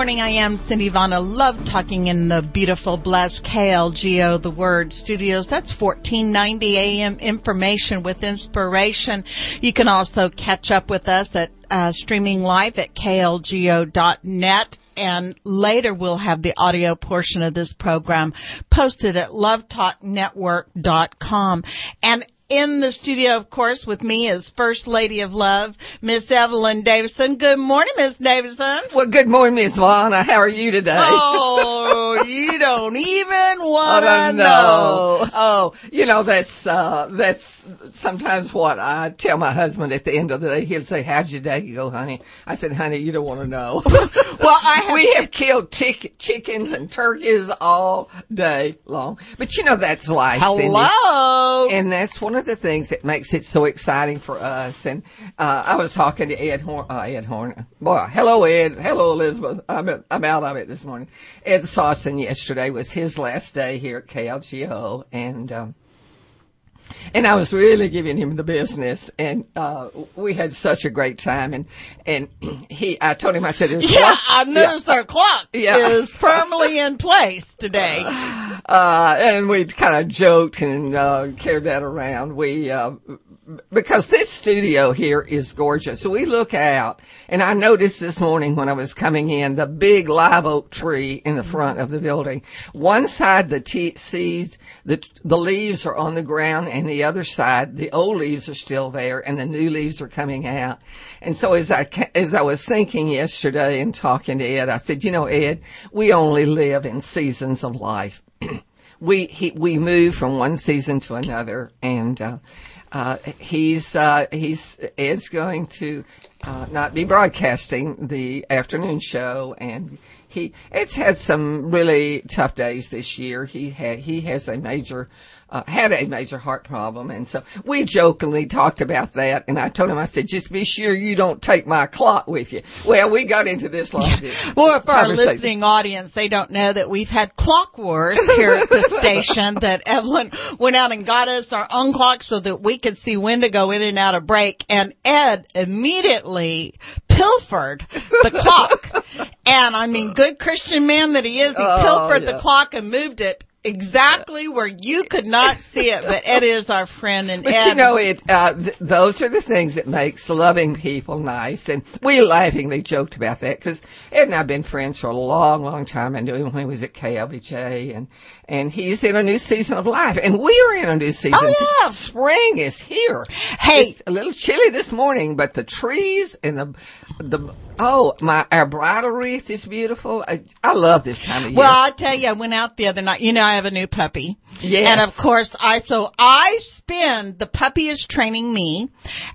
Morning. I am Cindy. I love talking in the beautiful, blessed KLGO, the Word Studios. That's 1490 AM information with inspiration. You can also catch up with us at uh, streaming live at klgo.net and later we'll have the audio portion of this program posted at lovetalknetwork.com. And in the studio, of course, with me is First Lady of Love, Miss Evelyn Davison. Good morning, Miss Davison. Well, good morning, Miss Vaughn. How are you today? Oh, you don't even want to know. Oh, you know, that's, uh, that's sometimes what I tell my husband at the end of the day. He'll say, how'd your day go, honey? I said, honey, you don't want to know. well, I have we have killed chick- chickens and turkeys all day long. But you know, that's life. Hello. Cindy. And that's one of the things that makes it so exciting for us. And, uh, I was talking to Ed Horn, uh, Ed Horn. Boy, hello, Ed. Hello, Elizabeth. I'm, I'm out of it this morning. Ed Sawson yesterday was his last day here at KLGO. And, um, and I was really giving him the business, and uh, we had such a great time. And and he, I told him, I said, "Yeah, clock, I noticed yeah. our clock yeah. is firmly in place today." Uh, and we kind of joked and uh, carried that around. We uh, because this studio here is gorgeous. We look out and I noticed this morning when I was coming in the big live oak tree in the front of the building. One side the t- sees the the leaves are on the ground and the other side the old leaves are still there and the new leaves are coming out. And so as I as I was thinking yesterday and talking to Ed, I said, you know, Ed, we only live in seasons of life. we he, we move from one season to another and uh, uh, he's uh, he's Ed's going to uh, not be broadcasting the afternoon show, and he it's had some really tough days this year. He had he has a major uh, had a major heart problem. And so we jokingly talked about that. And I told him, I said, just be sure you don't take my clock with you. Well, we got into this long. well, for our listening audience, they don't know that we've had clock wars here at the station that Evelyn went out and got us our own clock so that we could see when to go in and out of break. And Ed immediately pilfered the clock. And I mean, good Christian man that he is, he oh, pilfered yeah. the clock and moved it exactly where you could not see it, but Ed is our friend and but Ed. you know, it, uh, th- those are the things that makes loving people nice. And we laughingly joked about that because Ed and I have been friends for a long, long time. I knew him when he was at KLBJ and, and he's in a new season of life and we are in a new season. Oh, yeah. Spring is here. Hey. It's a little chilly this morning, but the trees and the, the, Oh, my our bridal wreath is beautiful. I, I love this time of year. Well, I tell you, I went out the other night. You know, I have a new puppy. Yes. And of course, I so I spend the puppy is training me,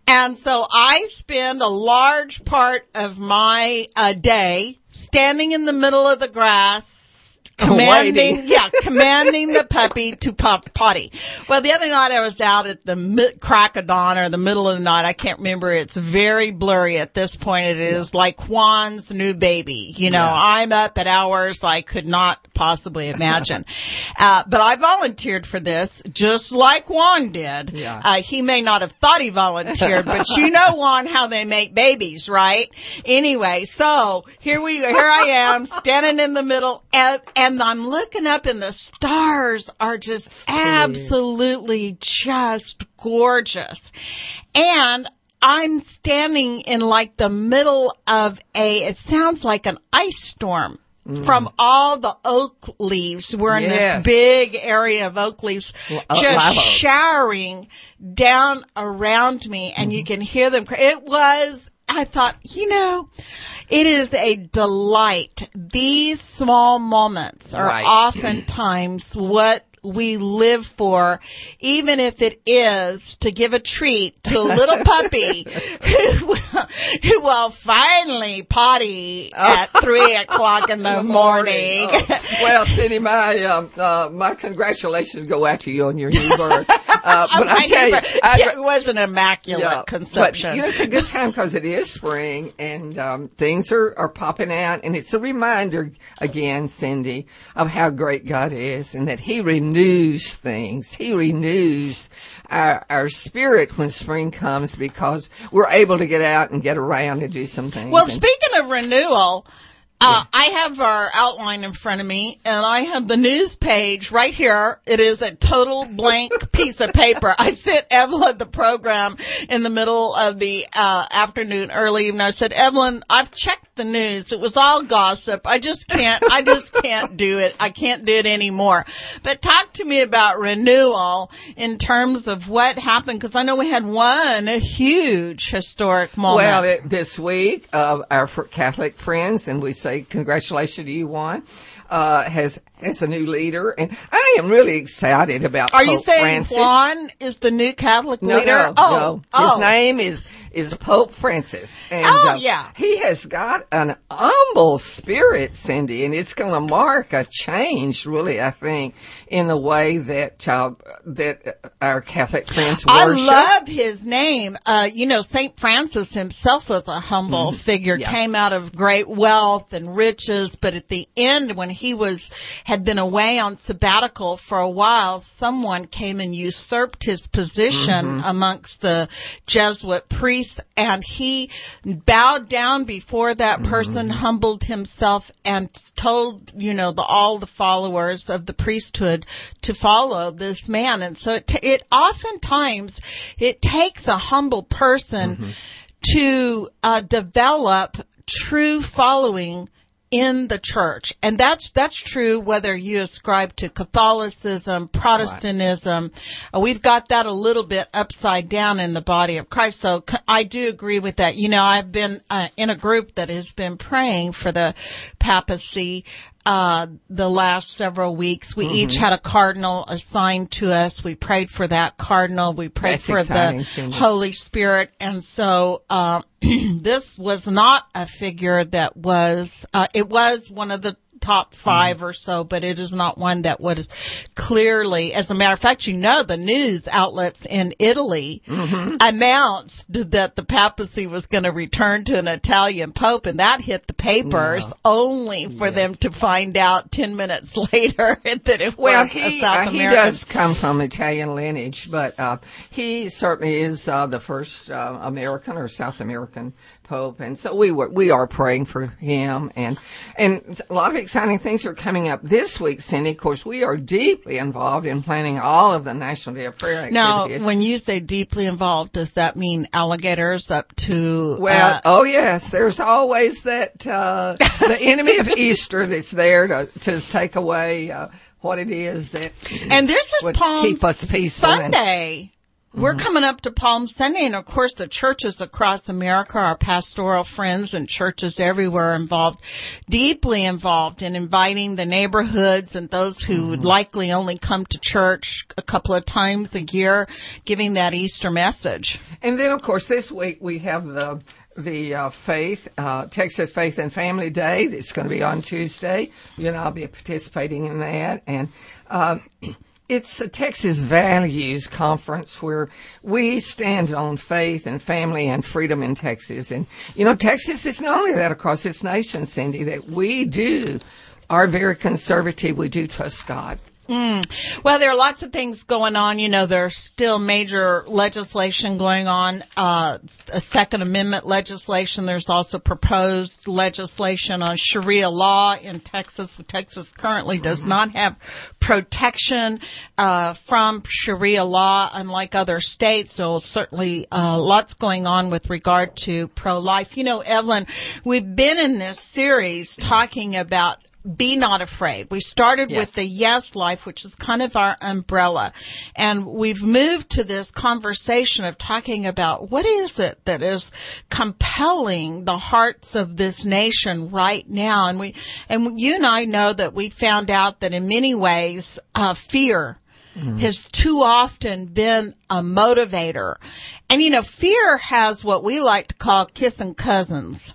and so I spend a large part of my uh, day standing in the middle of the grass commanding, yeah, commanding the puppy to pop potty. Well, the other night I was out at the mid, crack of dawn or the middle of the night. I can't remember. It's very blurry at this point. It is yeah. like Juan's new baby. You know, yeah. I'm up at hours I could not possibly imagine. uh, but I volunteered for this just like Juan did. Yeah. Uh, he may not have thought he volunteered, but you know, Juan, how they make babies, right? Anyway, so here we, here I am standing in the middle and, and and I'm looking up and the stars are just absolutely just gorgeous. And I'm standing in like the middle of a, it sounds like an ice storm. Mm. From all the oak leaves, we're in yes. this big area of oak leaves, uh, just showering down around me, and mm-hmm. you can hear them. It was I thought, you know, it is a delight. These small moments are right. oftentimes what we live for, even if it is to give a treat to a little puppy who, who will finally potty at three o'clock in the morning. Oh. Well, Cindy, my um, uh, my congratulations go out to you on your new birth. Uh, but I tell you, I, it was an immaculate yeah, conception. But, you know, it's a good time because it is spring and um, things are, are popping out, and it's a reminder again, Cindy, of how great God is and that He renews things. He renews our, our spirit when spring comes because we're able to get out and get around and do some things. Well, and, speaking of renewal, Uh, I have our outline in front of me and I have the news page right here. It is a total blank piece of paper. I sent Evelyn the program in the middle of the, uh, afternoon early evening. I said, Evelyn, I've checked the news. It was all gossip. I just can't, I just can't do it. I can't do it anymore. But talk to me about renewal in terms of what happened because I know we had one a huge historic moment. Well, it, this week, uh, our Catholic friends, and we say congratulations to you, Juan, uh, has has a new leader, and I am really excited about. Are Pope you saying Francis. Juan is the new Catholic No, leader? no, oh, no. oh. His name is is Pope Francis. And, Oh, uh, yeah. He has got an humble spirit, Cindy, and it's going to mark a change, really, I think, in the way that uh, that our Catholic friends worship. I love his name. Uh, you know, Saint Francis himself was a humble figure, Mm-hmm. Yeah. came out of great wealth and riches, but at the end, when he was, had been away on sabbatical for a while, someone came and usurped his position Mm-hmm. amongst the Jesuit priests and he bowed down before that Mm-hmm. person, humbled himself and told, you know, the, all the followers of the priesthood to follow this man. And so it, t- it oftentimes, it takes a humble person to uh, develop true following in the church. And that's, that's true whether you ascribe to Catholicism, Protestantism. Uh, we've got that a little bit upside down in the body of Christ. So I do agree with that. You know, I've been uh, in a group that has been praying for the papacy uh, the last several weeks. We each had a cardinal assigned to us. We prayed for that cardinal. We prayed That's for the. Holy Spirit. And so, uh, this was not a figure that was, uh, it was one of the top 5 or so, but it is not one that was clearly, as a matter of fact, you know, the news outlets in Italy announced that the papacy was going to return to an Italian pope and that hit the papers only for them to find out 10 minutes later that it Well, was a South uh, he American. does come from Italian lineage, but uh, he certainly is uh, the first uh, American or South American pope, and so we were we are praying for him, and and a lot of exciting things are coming up this week, Cindy. Of course, we are deeply involved in planning all of the National Day of Prayer activities. Now, when you say deeply involved, does that mean alligators up to? Well, uh, oh yes, there's always that uh, the enemy of Easter that's there to to take away uh, what it is that and this is Palm keep us peaceful and- Sunday. We're coming up to Palm Sunday, and of course, the churches across America, our pastoral friends and churches everywhere involved, deeply involved in inviting the neighborhoods and those who would likely only come to church a couple of times a year, giving that Easter message. And then, of course, this week we have the the uh, faith uh, Texas Faith and Family Day. It's going to be on Tuesday. You and I'll be participating in that, and uh, it's a Texas Values Conference where we stand on faith and family and freedom in Texas. And you know, Texas is not only that across this nation, Cindy, that we do are very conservative. We do trust God. Well, there are lots of things going on. You know, there's still major legislation going on, uh, a Second Amendment legislation. There's also proposed legislation on Sharia law in Texas. Texas currently does not have protection, uh, from Sharia law, unlike other states. So certainly, uh, lots going on with regard to pro-life. You know, Evelyn, we've been in this series talking about be not afraid. We started Yes. with the yes life, which is kind of our umbrella. And we've moved to this conversation of talking about what is it that is compelling the hearts of this nation right now. And we, and you and I know that we found out that in many ways, uh, fear has too often been a motivator. And you know, fear has what we like to call kissing cousins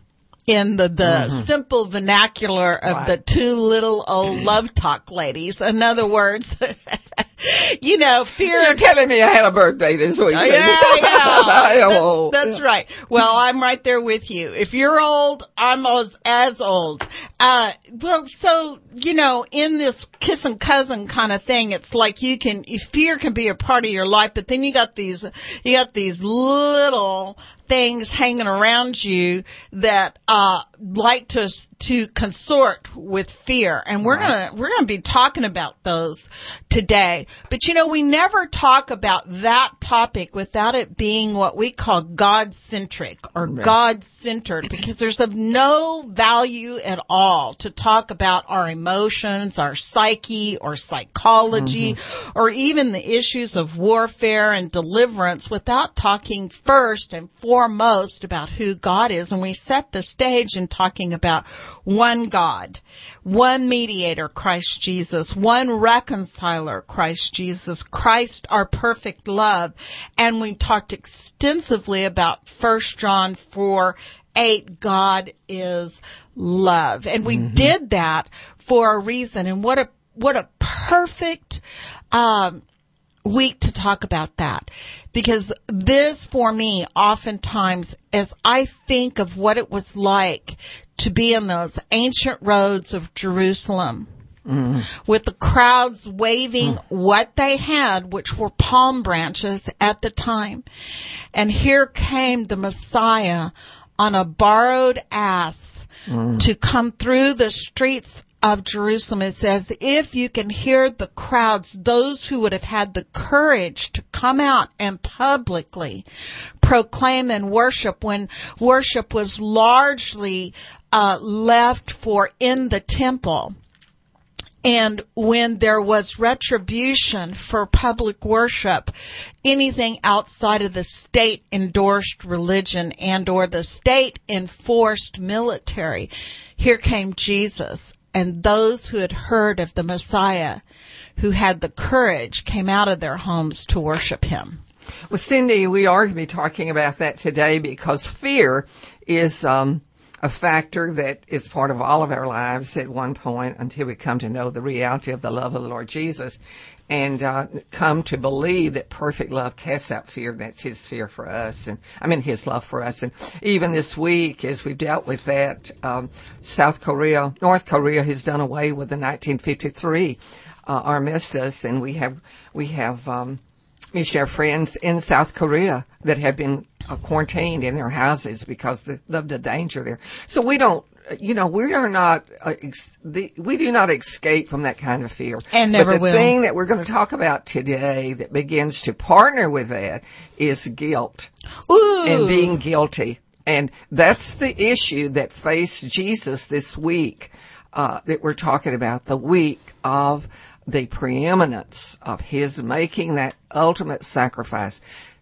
in the, the simple vernacular of the two little old love talk ladies. In other words, you know, fear. You're telling me I had a birthday this week. Yeah, yeah. I That's, that's right. Well, I'm right there with you. If you're old, I'm as, as old. Uh, well, so, you know, in this kissing cousin kind of thing, it's like you can, fear can be a part of your life, but then you got these, you got these little things hanging around you that uh, like to to consort with fear, and we're gonna we're gonna be talking about those today. But you know, we never talk about that topic without it being what we call God centric or God centered, because there's of no value at all to talk about our emotions, our psyche, or psychology, mm-hmm. or even the issues of warfare and deliverance without talking first and foremost about who God is. And we set the stage in talking about one God, one mediator, Christ Jesus, one reconciler, Christ Jesus, Christ our perfect love. And we talked extensively about 1 John 4, 8, God is love. And we did that for a reason. And what a, what a perfect, um, week to talk about that. Because this for me oftentimes as I think of what it was like to be in those ancient roads of Jerusalem with the crowds waving hmm. what they had, which were palm branches at the time. And here came the Messiah on a borrowed ass hmm. to come through the streets of Jerusalem. It says, if you can hear the crowds, those who would have had the courage to come out and publicly proclaim and worship when worship was largely uh, left for in the temple. And when there was retribution for public worship, anything outside of the state endorsed religion and or the state enforced military, here came Jesus and those who had heard of the Messiah, who had the courage, came out of their homes to worship him. Well, Cindy, we are going to be talking about that today because fear is um, a factor that is part of all of our lives at one point until we come to know the reality of the love of the Lord Jesus and uh, come to believe that perfect love casts out fear. That's His fear for us, and I mean His love for us. And even this week, as we've dealt with that, um, South Korea, North Korea has done away with the 1953 uh, armistice, and we have we have. Um, we share friends in South Korea that have been uh, quarantined in their houses because of the danger there. So we don't, you know, we are not, uh, ex- the, we do not escape from that kind of fear. And never but the will. thing that we're going to talk about today that begins to partner with that is guilt Ooh. and being guilty. And that's the issue that faced Jesus this week uh, that we're talking about, the week of the preeminence of his making that ultimate sacrifice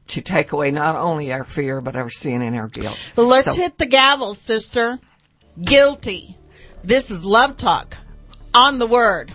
to take away not only our fear, but our sin and our guilt. Let's So- hit the gavel, sister. Guilty. This is Love Talk on the word.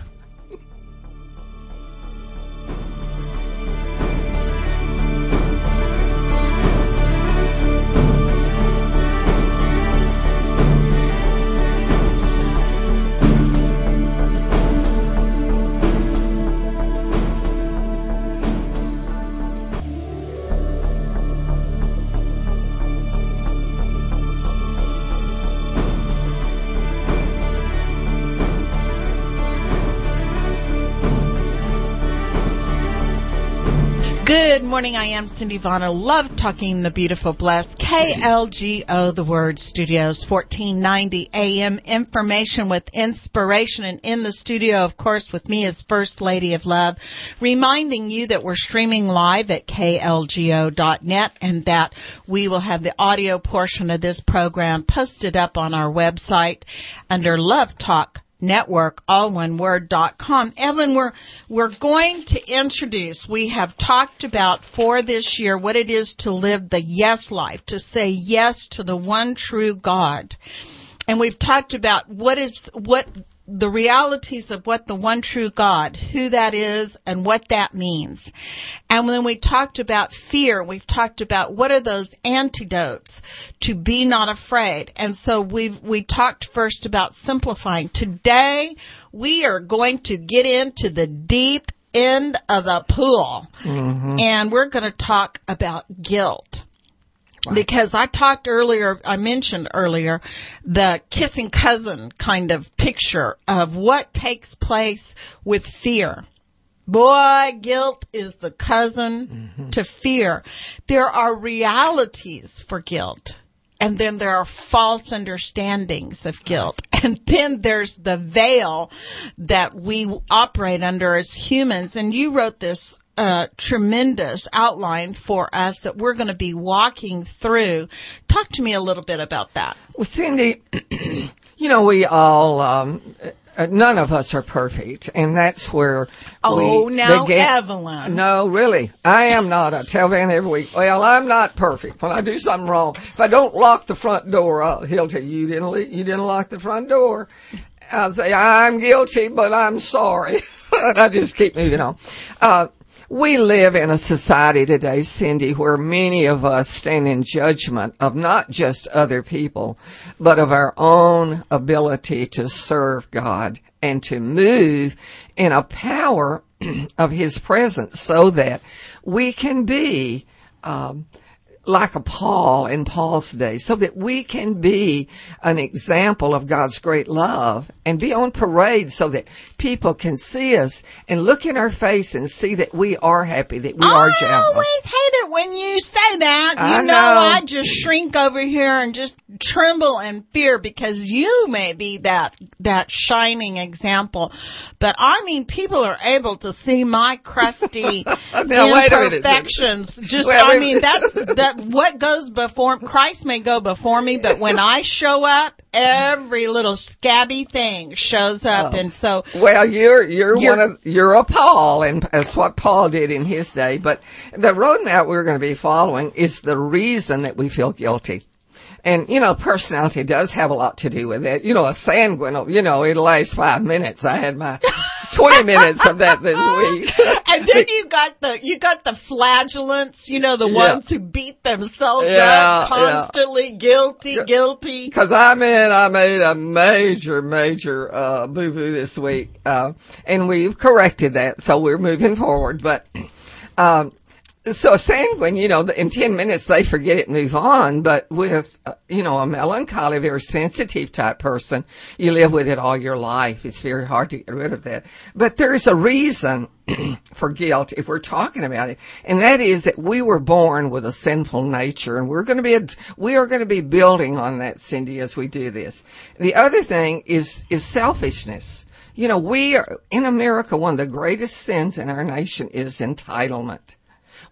Good morning. I am Cindy Vana. Love talking the beautiful, blessed KLGO, the Word Studios, 1490 AM information with inspiration. And in the studio, of course, with me is First Lady of Love, reminding you that we're streaming live at klgo.net and that we will have the audio portion of this program posted up on our website under Love Talk network, all one word dot com. Evelyn, we're, we're going to introduce, we have talked about for this year what it is to live the yes life, to say yes to the one true God. And we've talked about what is, what the realities of what the one true God, who that is and what that means. And then we talked about fear. We've talked about what are those antidotes to be not afraid. And so we've, we talked first about simplifying. Today we are going to get into the deep end of the pool mm-hmm. and we're going to talk about guilt because I talked earlier, I mentioned earlier the kissing cousin kind of picture of what takes place with fear. Boy, guilt is the cousin mm-hmm. to fear. There are realities for guilt. And then there are false understandings of guilt. And then there's the veil that we operate under as humans. And you wrote this uh, tremendous outline for us that we're going to be walking through. Talk to me a little bit about that. Well, Cindy, you know, we all, um, uh, none of us are perfect, and that's where. Oh, we now, Evelyn. No, really, I am not. I tell Van every week. Well, I'm not perfect. When I do something wrong, if I don't lock the front door, I'll, he'll tell you you didn't le- you didn't lock the front door. I'll say I'm guilty, but I'm sorry. and I just keep moving on. Uh, we live in a society today, Cindy, where many of us stand in judgment of not just other people, but of our own ability to serve God and to move in a power of His presence so that we can be, um, like a Paul in Paul's day, so that we can be an example of God's great love and be on parade so that people can see us and look in our face and see that we are happy, that we are I always hate it when you say that. You I know, know. I just shrink over here and just tremble in fear because you may be that that shining example. But I mean, people are able to see my crusty Now, wait a minute. imperfections. Just, Well, I mean, that's that. What goes before Christ may go before me, but when I show up, every little scabby thing shows up, oh. and so Well, you're you're, You're- one of you're a Paul, and that's what Paul did in his day. But the roadmap we're going to be following is the reason that we feel guilty. And, you know, personality does have a lot to do with it. You know, a sanguine, you know, it lasts five minutes. I had my 20 minutes of that this week. And then you got the you got the flagellants, you know, the Yeah. ones who beat themselves Yeah, up yeah. constantly, guilty, guilty. Cause I mean, I made a major, major, uh, boo-boo this week. Uh, and we've corrected that. So we're moving forward. But, um, so sanguine, you know, in 10 minutes they forget it and move on. But with, uh, you know, a melancholy, very sensitive type person, you live with it all your life. It's very hard to get rid of that. But there's a reason for guilt if we're talking about it. And that is that we were born with a sinful nature and we're going to be, we are going to be building on that, Cindy, as we do this. The other thing is, is selfishness. You know, we are, in America, one of the greatest sins in our nation is entitlement.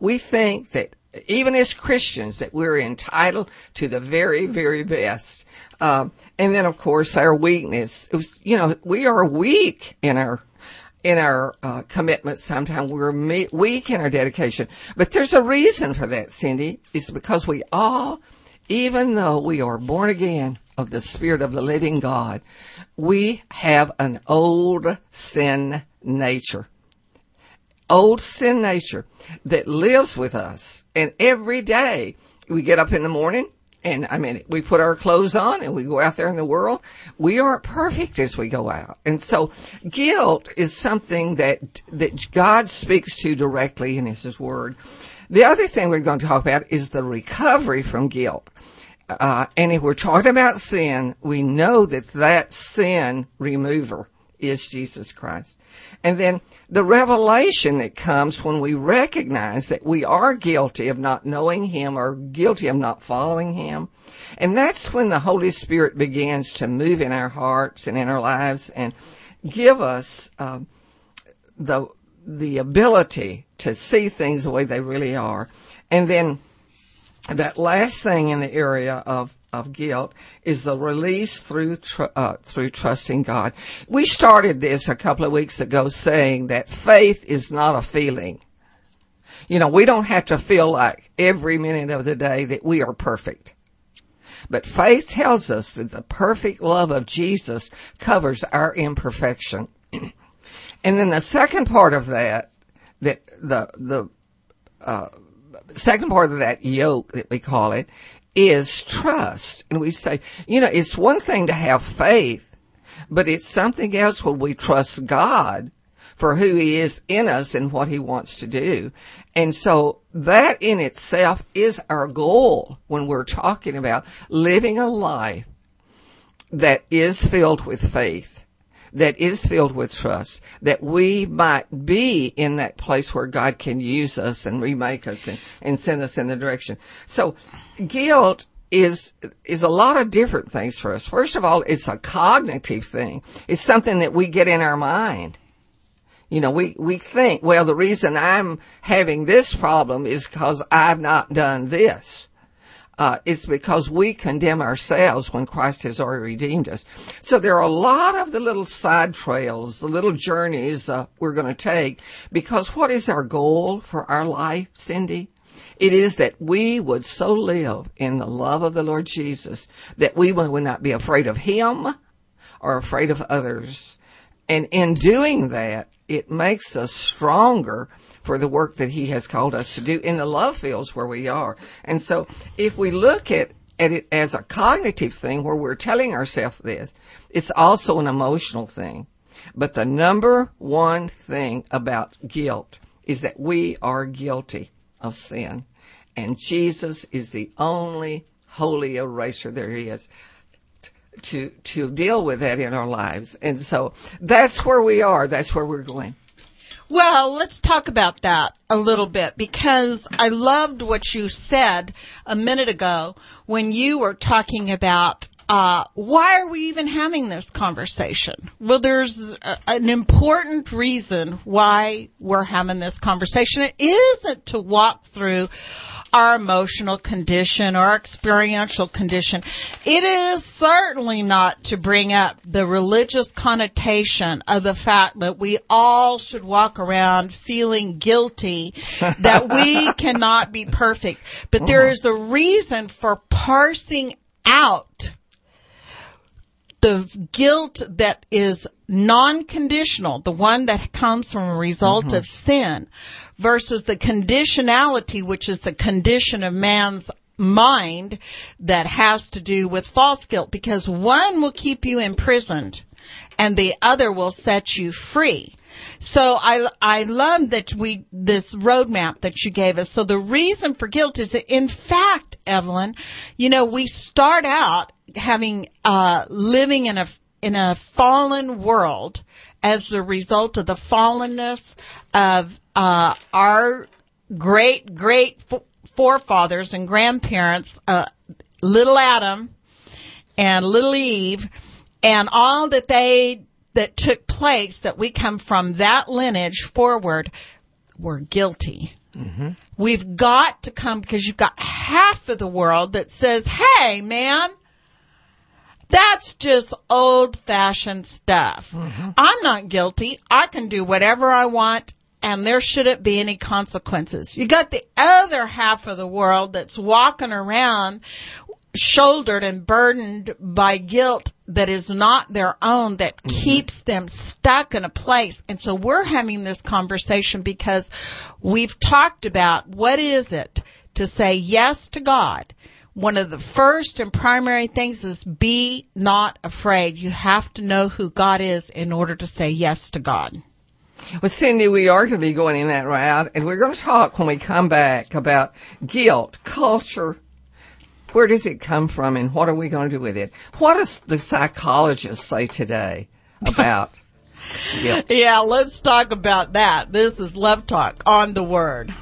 We think that even as Christians that we're entitled to the very, very best. Um, and then of course our weakness, was, you know, we are weak in our, in our uh, commitment sometimes we're me- weak in our dedication. But there's a reason for that cindy. It's because we all even though we are born again of the spirit of the living god we have an old sin nature old sin nature that lives with us. And every day we get up in the morning and I mean, we put our clothes on and we go out there in the world. We aren't perfect as we go out. And so guilt is something that, that God speaks to directly in His Word. The other thing we're going to talk about is the recovery from guilt. Uh, and if we're talking about sin, we know that that sin remover is Jesus Christ. And then the revelation that comes when we recognize that we are guilty of not knowing Him or guilty of not following Him. And that's when the Holy Spirit begins to move in our hearts and in our lives and give us um, the the ability to see things the way they really are. And then that last thing in the area of of guilt is the release through tr- uh, through trusting God. We started this a couple of weeks ago saying that faith is not a feeling. You know, we don't have to feel like every minute of the day that we are perfect. But faith tells us that the perfect love of Jesus covers our imperfection. and then the second part of that, that the the uh, second part of that yoke that we call it is trust. And we say, you know, it's one thing to have faith, but it's something else when we trust God for who he is in us and what he wants to do. And so that in itself is our goal when we're talking about living a life that is filled with faith. That is filled with trust, that we might be in that place where God can use us and remake us and, and send us in the direction. So guilt is is a lot of different things for us. First of all, it's a cognitive thing. It's something that we get in our mind. You know, we, we think, well, the reason I'm having this problem is because I've not done this. Uh, it's because we condemn ourselves when Christ has already redeemed us. So there are a lot of the little side trails, the little journeys uh, we're going to take because what is our goal for our life, Cindy? It is that we would so live in the love of the Lord Jesus that we would not be afraid of Him or afraid of others. And in doing that, it makes us stronger for the work that he has called us to do in the love fields where we are. And so if we look at, at it as a cognitive thing where we're telling ourselves this, it's also an emotional thing. But the number one thing about guilt is that we are guilty of sin. And Jesus is the only holy eraser there is to to deal with that in our lives. And so that's where we are. That's where we're going. Well, let's talk about that a little bit because I loved what you said a minute ago when you were talking about uh, why are we even having this conversation? Well, there's a, an important reason why we're having this conversation. It isn't to walk through our emotional condition or our experiential condition. It is certainly not to bring up the religious connotation of the fact that we all should walk around feeling guilty that we cannot be perfect. But there is a reason for parsing out the guilt that is non-conditional, the one that comes from a result mm-hmm. of sin, versus the conditionality, which is the condition of man's mind that has to do with false guilt, because one will keep you imprisoned and the other will set you free. So I, I love that we, this roadmap that you gave us. So the reason for guilt is that in fact, Evelyn, you know, we start out having, uh, living in a, in a fallen world as the result of the fallenness of, uh, our great, great forefathers and grandparents, uh, little Adam and little Eve and all that they that took place that we come from that lineage forward were guilty. Mm-hmm. We've got to come because you've got half of the world that says, Hey, man, that's just old fashioned stuff. Mm-hmm. I'm not guilty. I can do whatever I want and there shouldn't be any consequences. You got the other half of the world that's walking around shouldered and burdened by guilt that is not their own that mm-hmm. keeps them stuck in a place. And so we're having this conversation because we've talked about what is it to say yes to God. One of the first and primary things is be not afraid. You have to know who God is in order to say yes to God. Well, Cindy, we are going to be going in that route, and we're going to talk when we come back about guilt, culture, where does it come from and what are we going to do with it? What does the psychologists say today about guilt? Yeah, let's talk about that. This is Love Talk on the Word.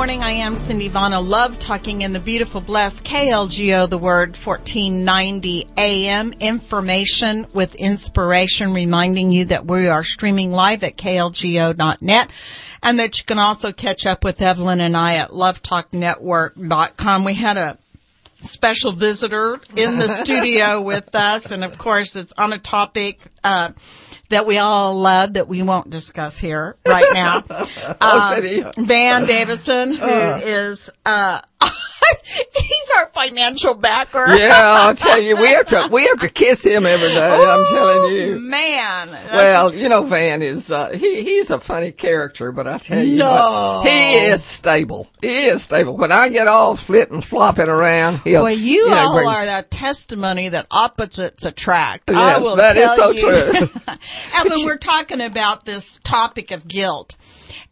Morning. I am Cindy. I love talking in the beautiful, blessed KLGO, the word 1490 AM information with inspiration, reminding you that we are streaming live at klgo.net and that you can also catch up with Evelyn and I at lovetalknetwork.com. We had a special visitor in the studio with us. And of course, it's on a topic uh, that we all love that we won't discuss here right now. Oh, Um, Van Davison, who is uh, he's our financial backer. Yeah, I'll tell you, we have to we have to kiss him every day. I'm telling you. Man. Well, you know, Van is uh, he he's a funny character, but I tell you, No. what, he is stable. He is stable. When I get all flitting, flopping around, he'll. Well, you know, all bring- are that testimony that opposites attract. I will that is tell so you. true. Evan, we're talking about this topic of guilt.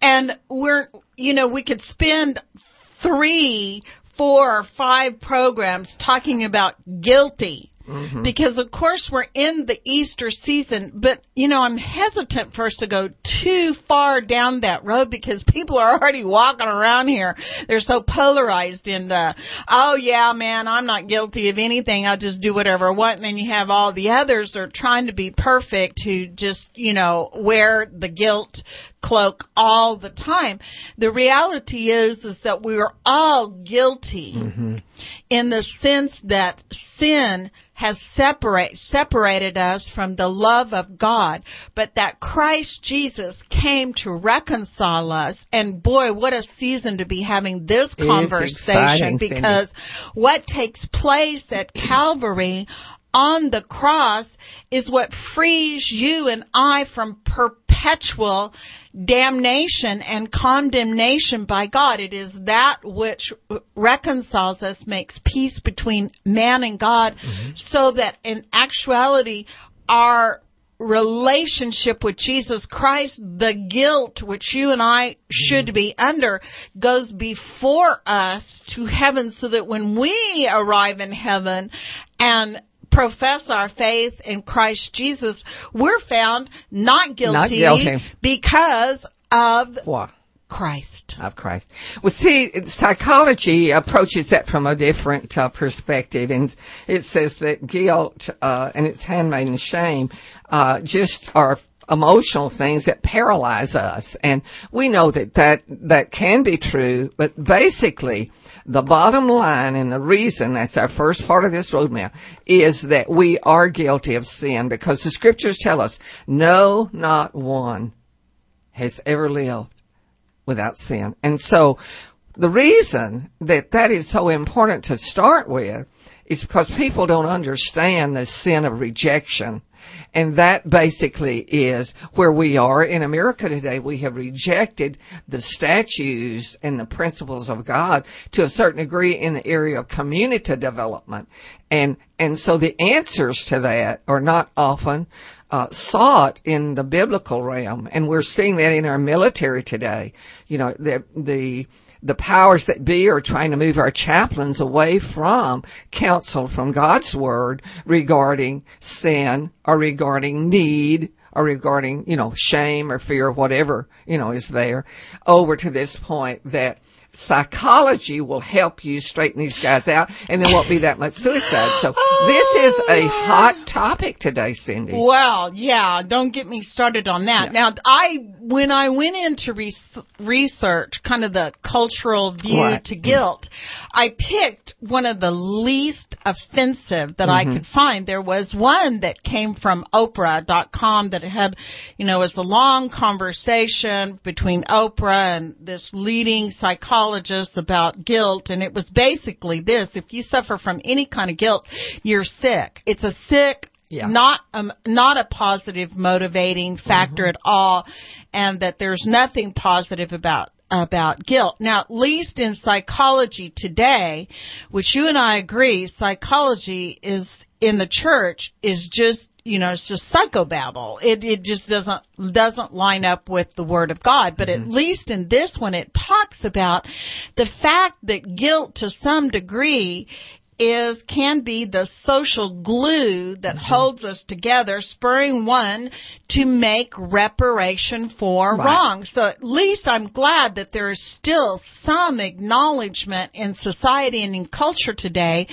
And we're, you know, we could spend three, four, or five programs talking about guilty. Mm-hmm. Because of course we're in the Easter season, but you know, I'm hesitant us to go too far down that road because people are already walking around here. They're so polarized in the, oh yeah, man, I'm not guilty of anything. I'll just do whatever I want. And then you have all the others are trying to be perfect who just, you know, wear the guilt cloak all the time. The reality is, is that we are all guilty mm-hmm. in the sense that sin has separate, separated us from the love of God, but that Christ Jesus came to reconcile us. And boy, what a season to be having this conversation exciting, Cindy. because what takes place at Calvary on the cross is what frees you and I from perpetual damnation and condemnation by God. It is that which reconciles us, makes peace between man and God, mm-hmm. so that in actuality, our relationship with Jesus Christ, the guilt which you and I should mm-hmm. be under goes before us to heaven so that when we arrive in heaven and profess our faith in Christ Jesus, we're found not guilty, guilty. because of What? Christ. of Christ. Well, see, psychology approaches that from a different uh, perspective, and it says that guilt uh, and its handmaiden shame uh, just are emotional things that paralyze us, and we know that that that can be true. But basically, the bottom line and the reason that's our first part of this roadmap is that we are guilty of sin because the scriptures tell us, no, not one has ever lived without sin. And so the reason that that is so important to start with is because people don't understand the sin of rejection. And that basically is where we are in America today. We have rejected the statutes and the principles of God to a certain degree in the area of community development. And, and so the answers to that are not often uh, sought in the biblical realm, and we're seeing that in our military today. You know, the the the powers that be are trying to move our chaplains away from counsel from God's word regarding sin or regarding need or regarding, you know, shame or fear or whatever, you know, is there over to this point that psychology will help you straighten these guys out and there won't be that much suicide. So this is a oh, hot topic today, Cindy. Well, yeah, don't get me started on that. Now, I, when I went into res- research, kind of the cultural view Right. to guilt, I picked one of the least offensive that I mm-hmm. could find. There was one that came from Oprah.com that had, you know, was a long conversation between Oprah and this leading psychologist about guilt. And it was basically this. If you suffer from any kind of guilt, you're sick. It's a sick Yeah. not um, not a positive motivating factor at all, and that there's nothing positive about about guilt. Now, at least in psychology today, which you and I agree, psychology is in the church is just you know it's just psychobabble. It it just doesn't doesn't line up with the word of God. But at mm-hmm. least in this one, it talks about the fact that guilt to some degree is can be the social glue that holds us together, spurring one to make reparation for Right. wrong. So at least I'm glad that there is still some acknowledgement in society and in culture today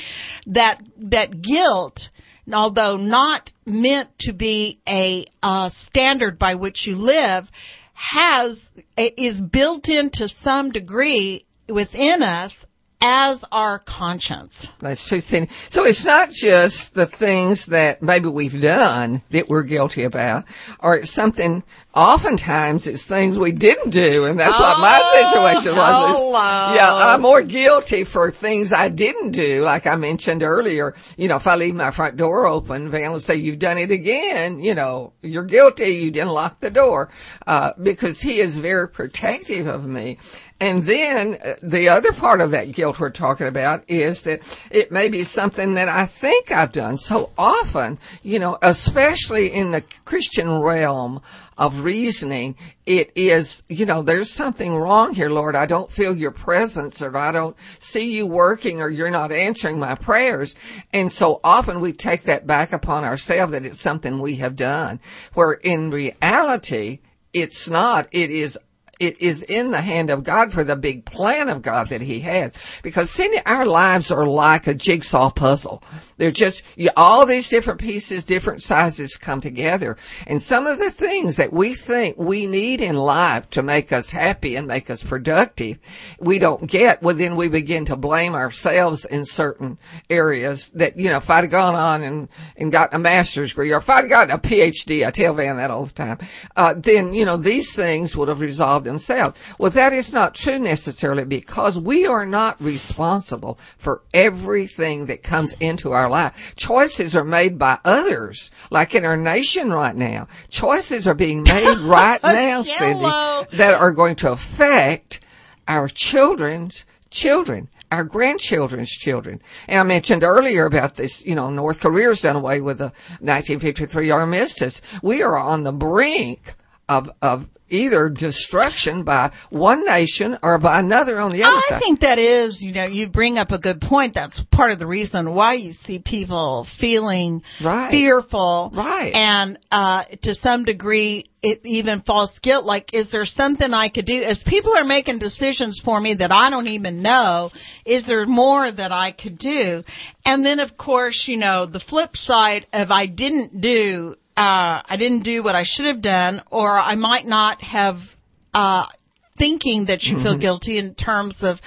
that that guilt although not meant to be a uh, standard by which you live, has is built into some degree within us as our conscience. That's true, Cindy. So it's not just the things that maybe we've done that we're guilty about, or it's something, oftentimes it's things we didn't do, and that's what my situation was. hello. Yeah, I'm more guilty for things I didn't do, like I mentioned earlier. You know, if I leave my front door open, Van will say, you've done it again, you know, you're guilty, you didn't lock the door, uh, because he is very protective of me. And then uh, the other part of that guilt we're talking about is that it may be something that I think I've done so often, you know, especially in the Christian realm of reasoning. It is, you know, there's something wrong here, Lord. I don't feel your presence or I don't see you working or you're not answering my prayers. And so often we take that back upon ourselves that it's something we have done where in reality, it's not. It is it is in the hand of God for the big plan of God that He has. Because Cindy, our lives are like a jigsaw puzzle. They're just you, all these different pieces, different sizes come together. And some of the things that we think we need in life to make us happy and make us productive, we don't get. Well, then we begin to blame ourselves in certain areas that, you know, if I'd have gone on and, and gotten a master's degree or if I'd gotten a PhD, I tell Van that all the time, uh, then, you know, these things would have resolved themselves. Well, that is not true necessarily because we are not responsible for everything that comes into our life. Choices are made by others, like in our nation right now. Choices are being made right now, Cindy, that are going to affect our children's children, our grandchildren's children. And I mentioned earlier about this, you know, North Korea's done away with the 1953 armistice. We are on the brink of, of either destruction by one nation or by another on the other I side. think that is, you know, you bring up a good point. That's part of the reason why you see people feeling Right. fearful. Right. And, uh, to some degree, it even false guilt. Like, is there something I could do? As people are making decisions for me that I don't even know, is there more that I could do? And then, of course, you know, the flip side of I didn't do, uh, I didn't do what I should have done, or I might not have, uh, thinking that you feel guilty in terms of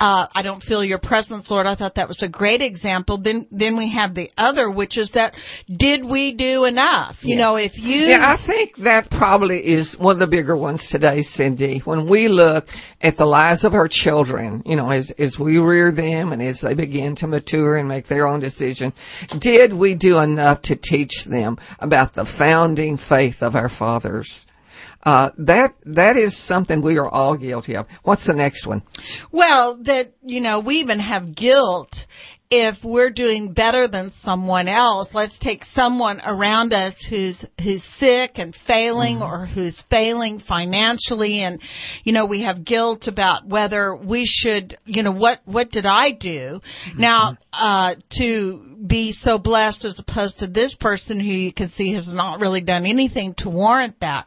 uh, I don't feel your presence, Lord. I thought that was a great example. Then then we have the other, which is that did we do enough? You know, if you Yeah, I think that probably is one of the bigger ones today, Cindy. When we look at the lives of our children, you know, as, as we rear them and as they begin to mature and make their own decision, did we do enough to teach them about the founding faith of our fathers? Uh, that, that is something we are all guilty of. What's the next one? well that you know we even have guilt if we're doing better than someone else. Let's take someone around us who's who's sick and failing or who's failing financially and you know we have guilt about whether we should you know what what did I do? Now uh to be so blessed as opposed to this person who you can see has not really done anything to warrant that.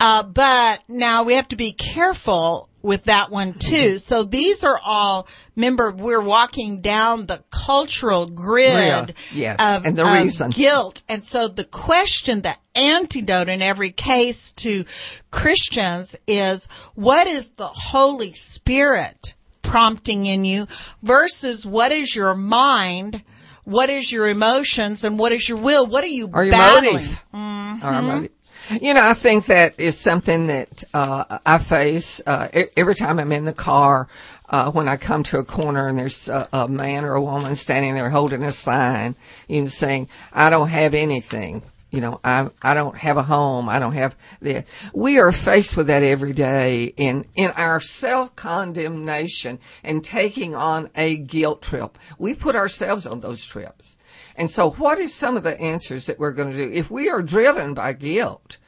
Uh, but now we have to be careful with that one too. So these are all, remember, we're walking down the cultural grid yes, of, and the of reason. guilt. And so the question, the antidote in every case to Christians is, what is the Holy Spirit prompting in you versus what is your mind? What is your emotions and what is your will? What are you Or your battling? motive. Or our motive. You know, I think that is something that uh, I face uh, every time I'm in the car. Uh, when I come to a corner and there's a, a man or a woman standing there holding a sign, you know, saying, "I don't have anything." You know, I I don't have a home. I don't have the. We are faced with that every day in in our self condemnation and taking on a guilt trip. We put ourselves on those trips. And so what is some of the answers that we're going to do? If we are driven by guilt,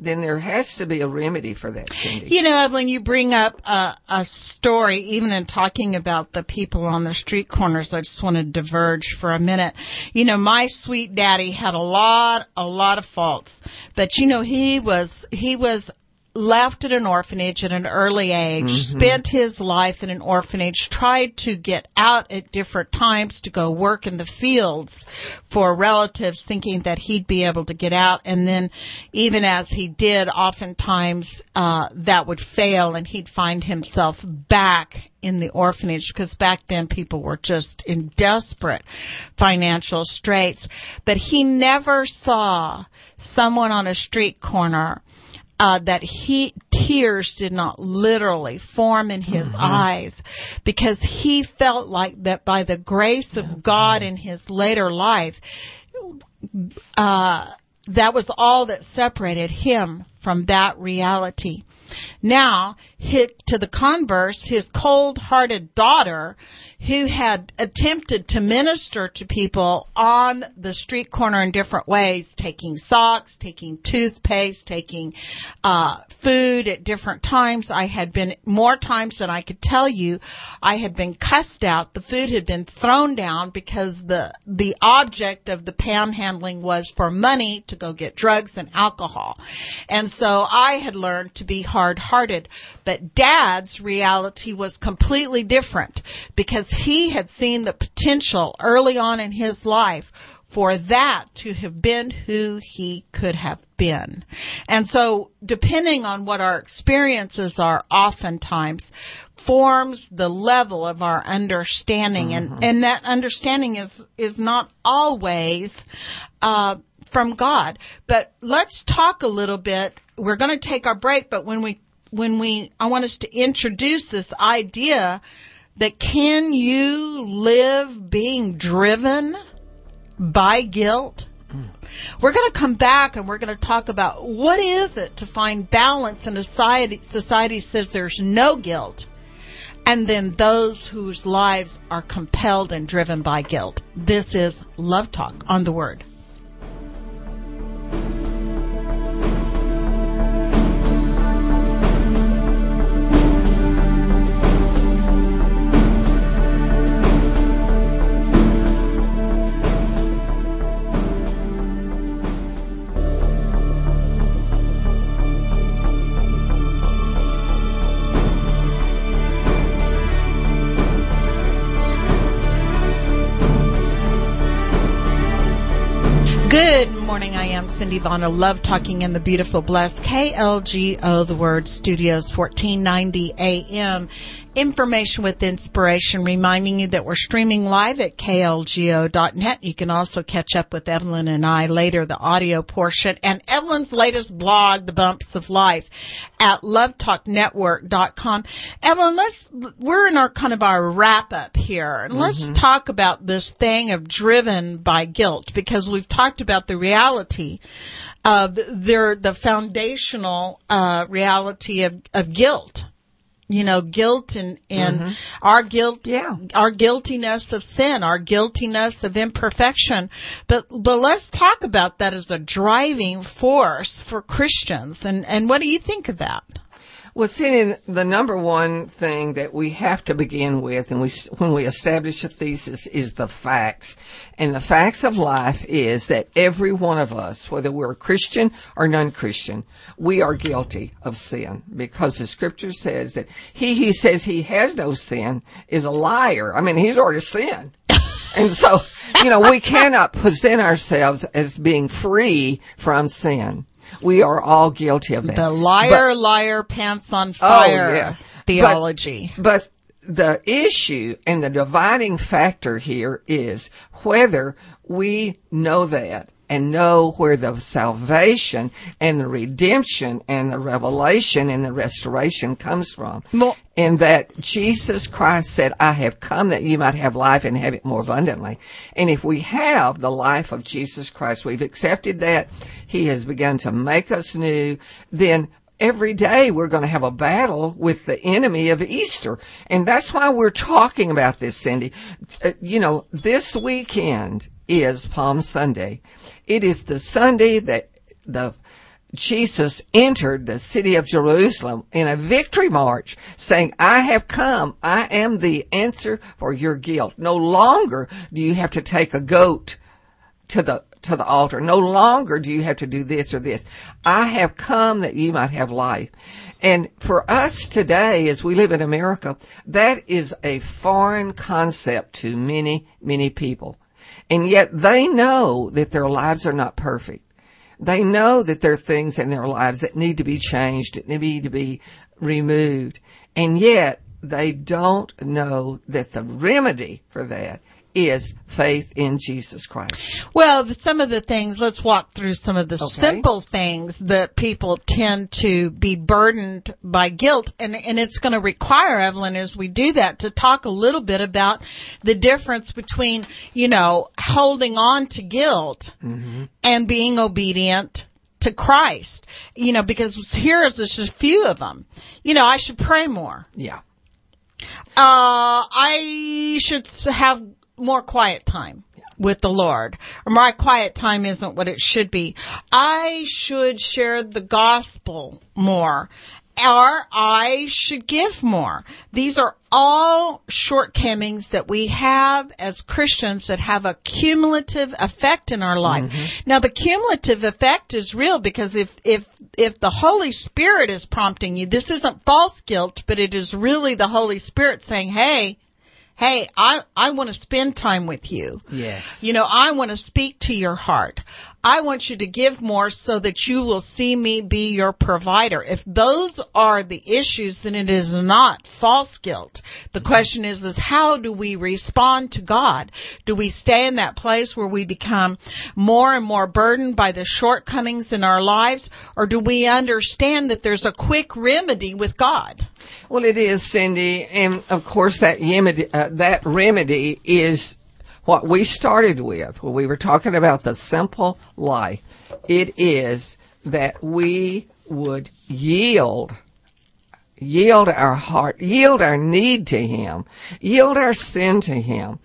then there has to be a remedy for that, Cindy. You know, Evelyn, you bring up a, a story, even in talking about the people on the street corners. I just want to diverge for a minute. You know, my sweet daddy had a lot, a lot of faults, but you know, he was, he was left at an orphanage at an early age, spent his life in an orphanage, tried to get out at different times to go work in the fields for relatives thinking that he'd be able to get out. And then even as he did, oftentimes, uh, that would fail and he'd find himself back in the orphanage because back then people were just in desperate financial straits. But he never saw someone on a street corner uh, that he tears did not literally form in his eyes because he felt like that by the grace of God in his later life, uh, that was all that separated him from that reality. Now, to the converse, his cold-hearted daughter, who had attempted to minister to people on the street corner in different ways, taking socks, taking toothpaste, taking uh, food at different times. I had been more times than I could tell you. I had been cussed out. The food had been thrown down because the the object of the panhandling was for money to go get drugs and alcohol, and so I had learned to be hard hearted. But Dad's reality was completely different because he had seen the potential early on in his life for that to have been who he could have been. And so depending on what our experiences are oftentimes forms the level of our understanding and, and that understanding is, is not always, uh, from God. But let's talk a little bit. We're going to take our break, but when we, when we, I want us to introduce this idea that can you live being driven by guilt? We're going to come back and we're going to talk about what is it to find balance in a society, society says there's no guilt and then those whose lives are compelled and driven by guilt. This is Love Talk on the Word. Good morning. I am Cindy Vaughn. Love talking in the beautiful, blessed KLGO, the word studios, 1490 AM. Information with inspiration, reminding you that we're streaming live at klgo.net. You can also catch up with Evelyn and I later, the audio portion, and Evelyn's latest blog, The Bumps of Life, at lovetalknetwork.com. Evelyn, let's, we're in our kind of our wrap up here. And let's talk about this thing of driven by guilt because we've talked about the reality of their, the foundational, uh, reality of, of guilt you know, guilt and, and mm-hmm. our guilt, Yeah. our guiltiness of sin, our guiltiness of imperfection. But, but let's talk about that as a driving force for Christians. And, and what do you think of that? Well, see, the number one thing that we have to begin with, and we when we establish a thesis, is the facts. And the facts of life is that every one of us, whether we're a Christian or non-Christian, we are guilty of sin because the Scripture says that he who says he has no sin is a liar. I mean, he's already sinned. And so, you know, we cannot present ourselves as being free from sin. We are all guilty of that. The liar, liar, pants on oh, fire Oh, yeah. theology. But the issue and the dividing factor here is whether we know that and know where the salvation and the redemption and the revelation and the restoration comes from. Well- and that Jesus Christ said, I have come that you might have life and have it more abundantly. And if we have the life of Jesus Christ, we've accepted that, He has begun to make us new, then every day we're going to have a battle with the enemy of Easter. And that's why we're talking about this, Cindy. Uh, you know, this weekend is Palm Sunday. It is the Sunday that the Jesus entered the city of Jerusalem in a victory march saying, I have come. I am the answer for your guilt. No longer do you have to take a goat to the to the altar. No longer do you have to do this or this. I have come that you might have life. And for us today, as we live in America, that is a foreign concept to many, many people. And yet they know that their lives are not perfect. They know that there are things in their lives that need to be changed, that need to be removed. And yet they don't know that the remedy for that is faith in Jesus Christ. Well, some of the things, let's walk through some of the okay. simple things that people tend to be burdened by guilt. And, and it's going to require, Evelyn, as we do that, to talk a little bit about the difference between, you know, holding on to guilt mm-hmm. and being obedient to Christ. You know, because here is just a few of them. You know, I should pray more. Yeah. Uh, I should have more quiet time with the Lord. My quiet time isn't what it should be. I should share the gospel more. Or I should give more. These are all shortcomings that we have as Christians that have a cumulative effect in our life. Mm-hmm. Now the cumulative effect is real because if, if, if the Holy Spirit is prompting you, this isn't false guilt, but it is really the Holy Spirit saying, Hey, hey, I, I want to spend time with you. Yes. You know, I want to speak to your heart. I want you to give more so that you will see me be your provider. If those are the issues, then it is not false guilt. The question is, is how do we respond to God? Do we stay in that place where we become more and more burdened by the shortcomings in our lives? Or do we understand that there's a quick remedy with God? Well, it is, Cindy. And of course that remedy, uh, that remedy is what we started with when we were talking about the simple life, it is that we would yield yield our heart, yield our need to Him, yield our sin to Him,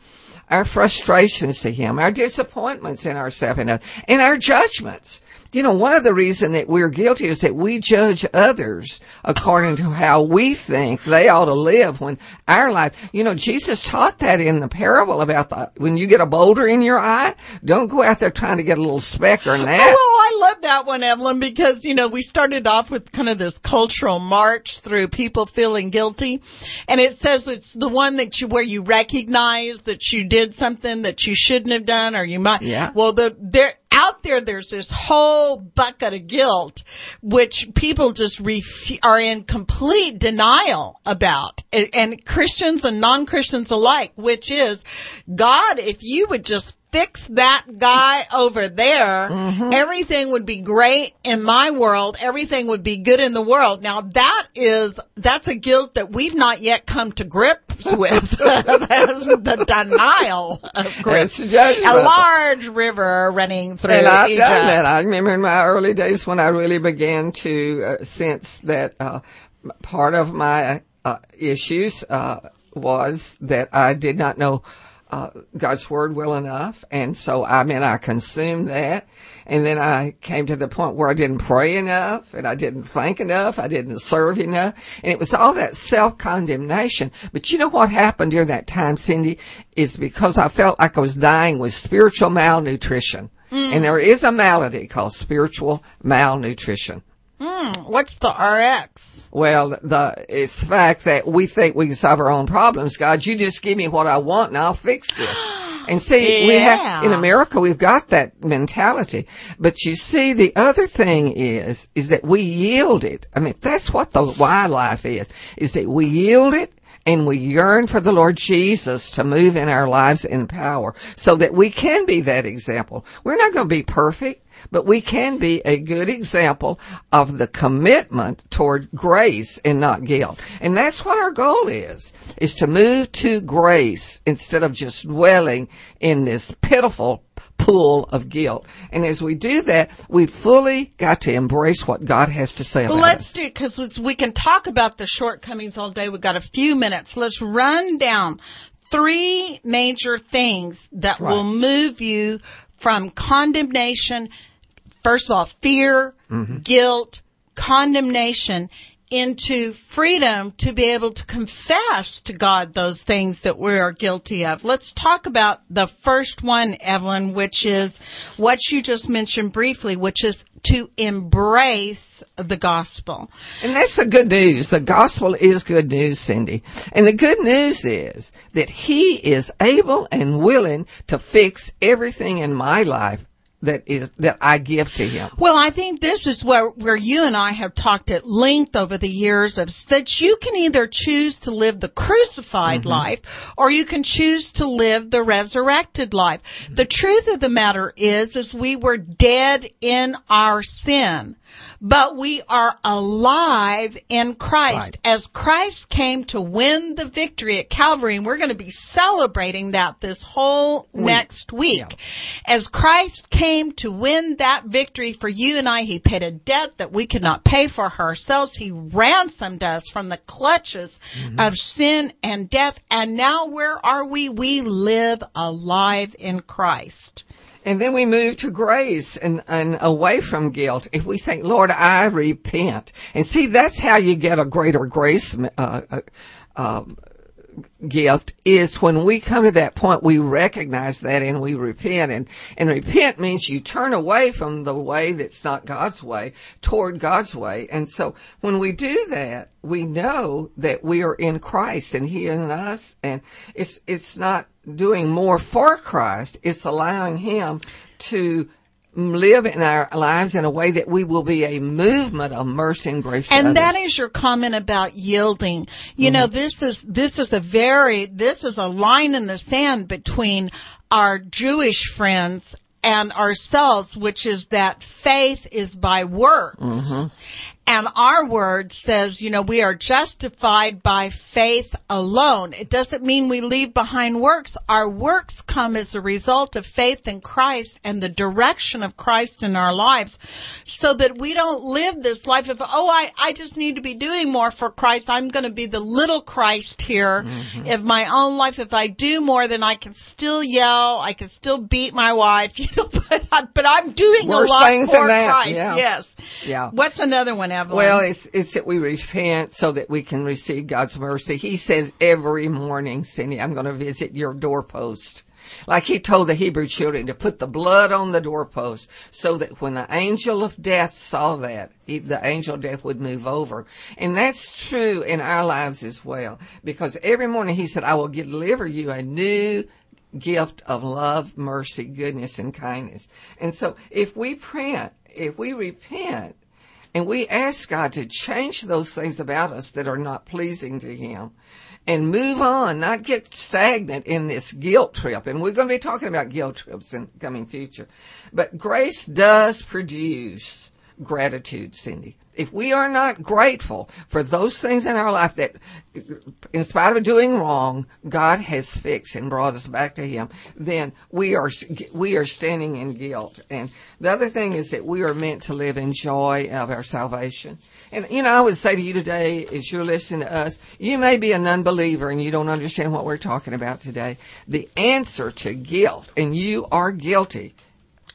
our frustrations to Him, our disappointments in ourselves and, and our judgments you know, one of the reasons that we're guilty is that we judge others according to how we think they ought to live when our life, you know, Jesus taught that in the parable about the, when you get a boulder in your eye, don't go out there trying to get a little speck or that. Oh, I love that one, Evelyn, because, you know, we started off with kind of this cultural march through people feeling guilty. And it says it's the one that you, where you recognize that you did something that you shouldn't have done or you might. Yeah. Well, the, there, out there, there's this whole bucket of guilt, which people just ref- are in complete denial about, and, and Christians and non-Christians alike, which is, God, if you would just fix that guy over there, mm-hmm. everything would be great in my world. Everything would be good in the world. Now that is, that's a guilt that we've not yet come to grips with. the denial of grips. A large river running through and I've Egypt. done that. I remember in my early days when I really began to uh, sense that, uh, part of my uh, issues, uh, was that I did not know uh, God's word well enough. And so, I mean, I consumed that. And then I came to the point where I didn't pray enough and I didn't think enough. I didn't serve enough. And it was all that self-condemnation. But you know what happened during that time, Cindy, is because I felt like I was dying with spiritual malnutrition. Mm. And there is a malady called spiritual malnutrition. Mm, what's the RX? Well, the it's the fact that we think we can solve our own problems. God, you just give me what I want and I'll fix this. And see, yeah. we have, in America, we've got that mentality. But you see, the other thing is, is that we yield it. I mean, that's what the wildlife is, is that we yield it and we yearn for the Lord Jesus to move in our lives in power so that we can be that example. We're not going to be perfect but we can be a good example of the commitment toward grace and not guilt. And that's what our goal is, is to move to grace instead of just dwelling in this pitiful pool of guilt. And as we do that, we fully got to embrace what God has to say well, let's us. do it because we can talk about the shortcomings all day. We've got a few minutes. Let's run down three major things that right. will move you from condemnation first of all, fear, mm-hmm. guilt, condemnation into freedom to be able to confess to God those things that we are guilty of. Let's talk about the first one, Evelyn, which is what you just mentioned briefly, which is to embrace the gospel. And that's the good news. The gospel is good news, Cindy. And the good news is that he is able and willing to fix everything in my life that is that I give to him. Well, I think this is where where you and I have talked at length over the years of that you can either choose to live the crucified mm-hmm. life or you can choose to live the resurrected life. Mm-hmm. The truth of the matter is is we were dead in our sin but we are alive in Christ right. as Christ came to win the victory at Calvary. And we're going to be celebrating that this whole week. next week. Yeah. As Christ came to win that victory for you and I, he paid a debt that we could not pay for ourselves. He ransomed us from the clutches mm-hmm. of sin and death. And now where are we? We live alive in Christ. And then we move to grace and, and away from guilt. If we say, Lord, I repent. And see, that's how you get a greater grace, uh, uh, uh, gift is when we come to that point, we recognize that and we repent. And, and repent means you turn away from the way that's not God's way toward God's way. And so when we do that, we know that we are in Christ and He in us. And it's, it's not doing more for Christ. It's allowing Him to live in our lives in a way that we will be a movement of mercy and grace. And that is your comment about yielding. You mm-hmm. know, this is, this is a very, this is a line in the sand between our Jewish friends and ourselves, which is that faith is by works. Mm-hmm. And our word says, you know, we are justified by faith alone. It doesn't mean we leave behind works. Our works come as a result of faith in Christ and the direction of Christ in our lives so that we don't live this life of, oh, I, I just need to be doing more for Christ. I'm going to be the little Christ here mm-hmm. of my own life. If I do more, then I can still yell. I can still beat my wife, you know, but, but I'm doing Worse a lot for Christ. Yeah. Yes. Yeah. What's another one? Evelyn? Well, it's it's that we repent so that we can receive God's mercy. He says every morning, Cindy, I'm going to visit your doorpost. Like he told the Hebrew children to put the blood on the doorpost so that when the angel of death saw that, he, the angel of death would move over. And that's true in our lives as well. Because every morning he said, I will deliver you a new gift of love, mercy, goodness, and kindness. And so if we repent, if we repent, and we ask God to change those things about us that are not pleasing to Him and move on, not get stagnant in this guilt trip. And we're going to be talking about guilt trips in the coming future. But grace does produce gratitude, Cindy if we are not grateful for those things in our life that, in spite of doing wrong, God has fixed and brought us back to Him, then we are, we are standing in guilt. And the other thing is that we are meant to live in joy of our salvation. And, you know, I would say to you today, as you're listening to us, you may be an unbeliever and you don't understand what we're talking about today. The answer to guilt, and you are guilty,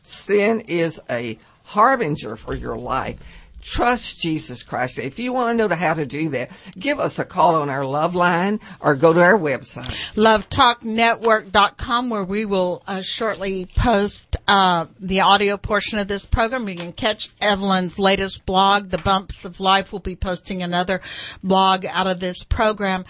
sin is a harbinger for your life Trust Jesus Christ. If you want to know how to do that, give us a call on our love line or go to our website. LoveTalkNetwork.com where we will uh, shortly post uh, the audio portion of this program. You can catch Evelyn's latest blog, The Bumps of Life. We'll be posting another blog out of this program.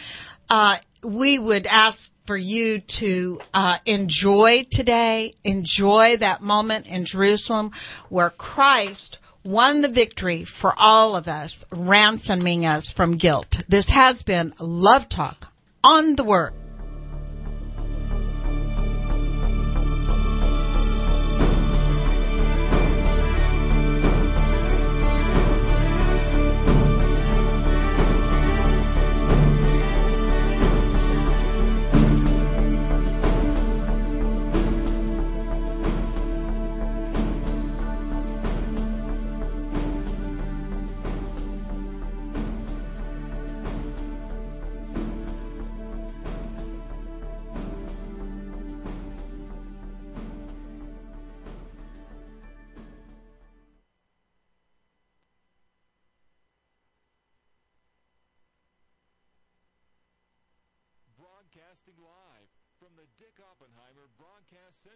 Uh, we would ask for you to uh, enjoy today, enjoy that moment in Jerusalem where Christ won the victory for all of us, ransoming us from guilt. This has been Love Talk on the Word. Oppenheimer Broadcast Center.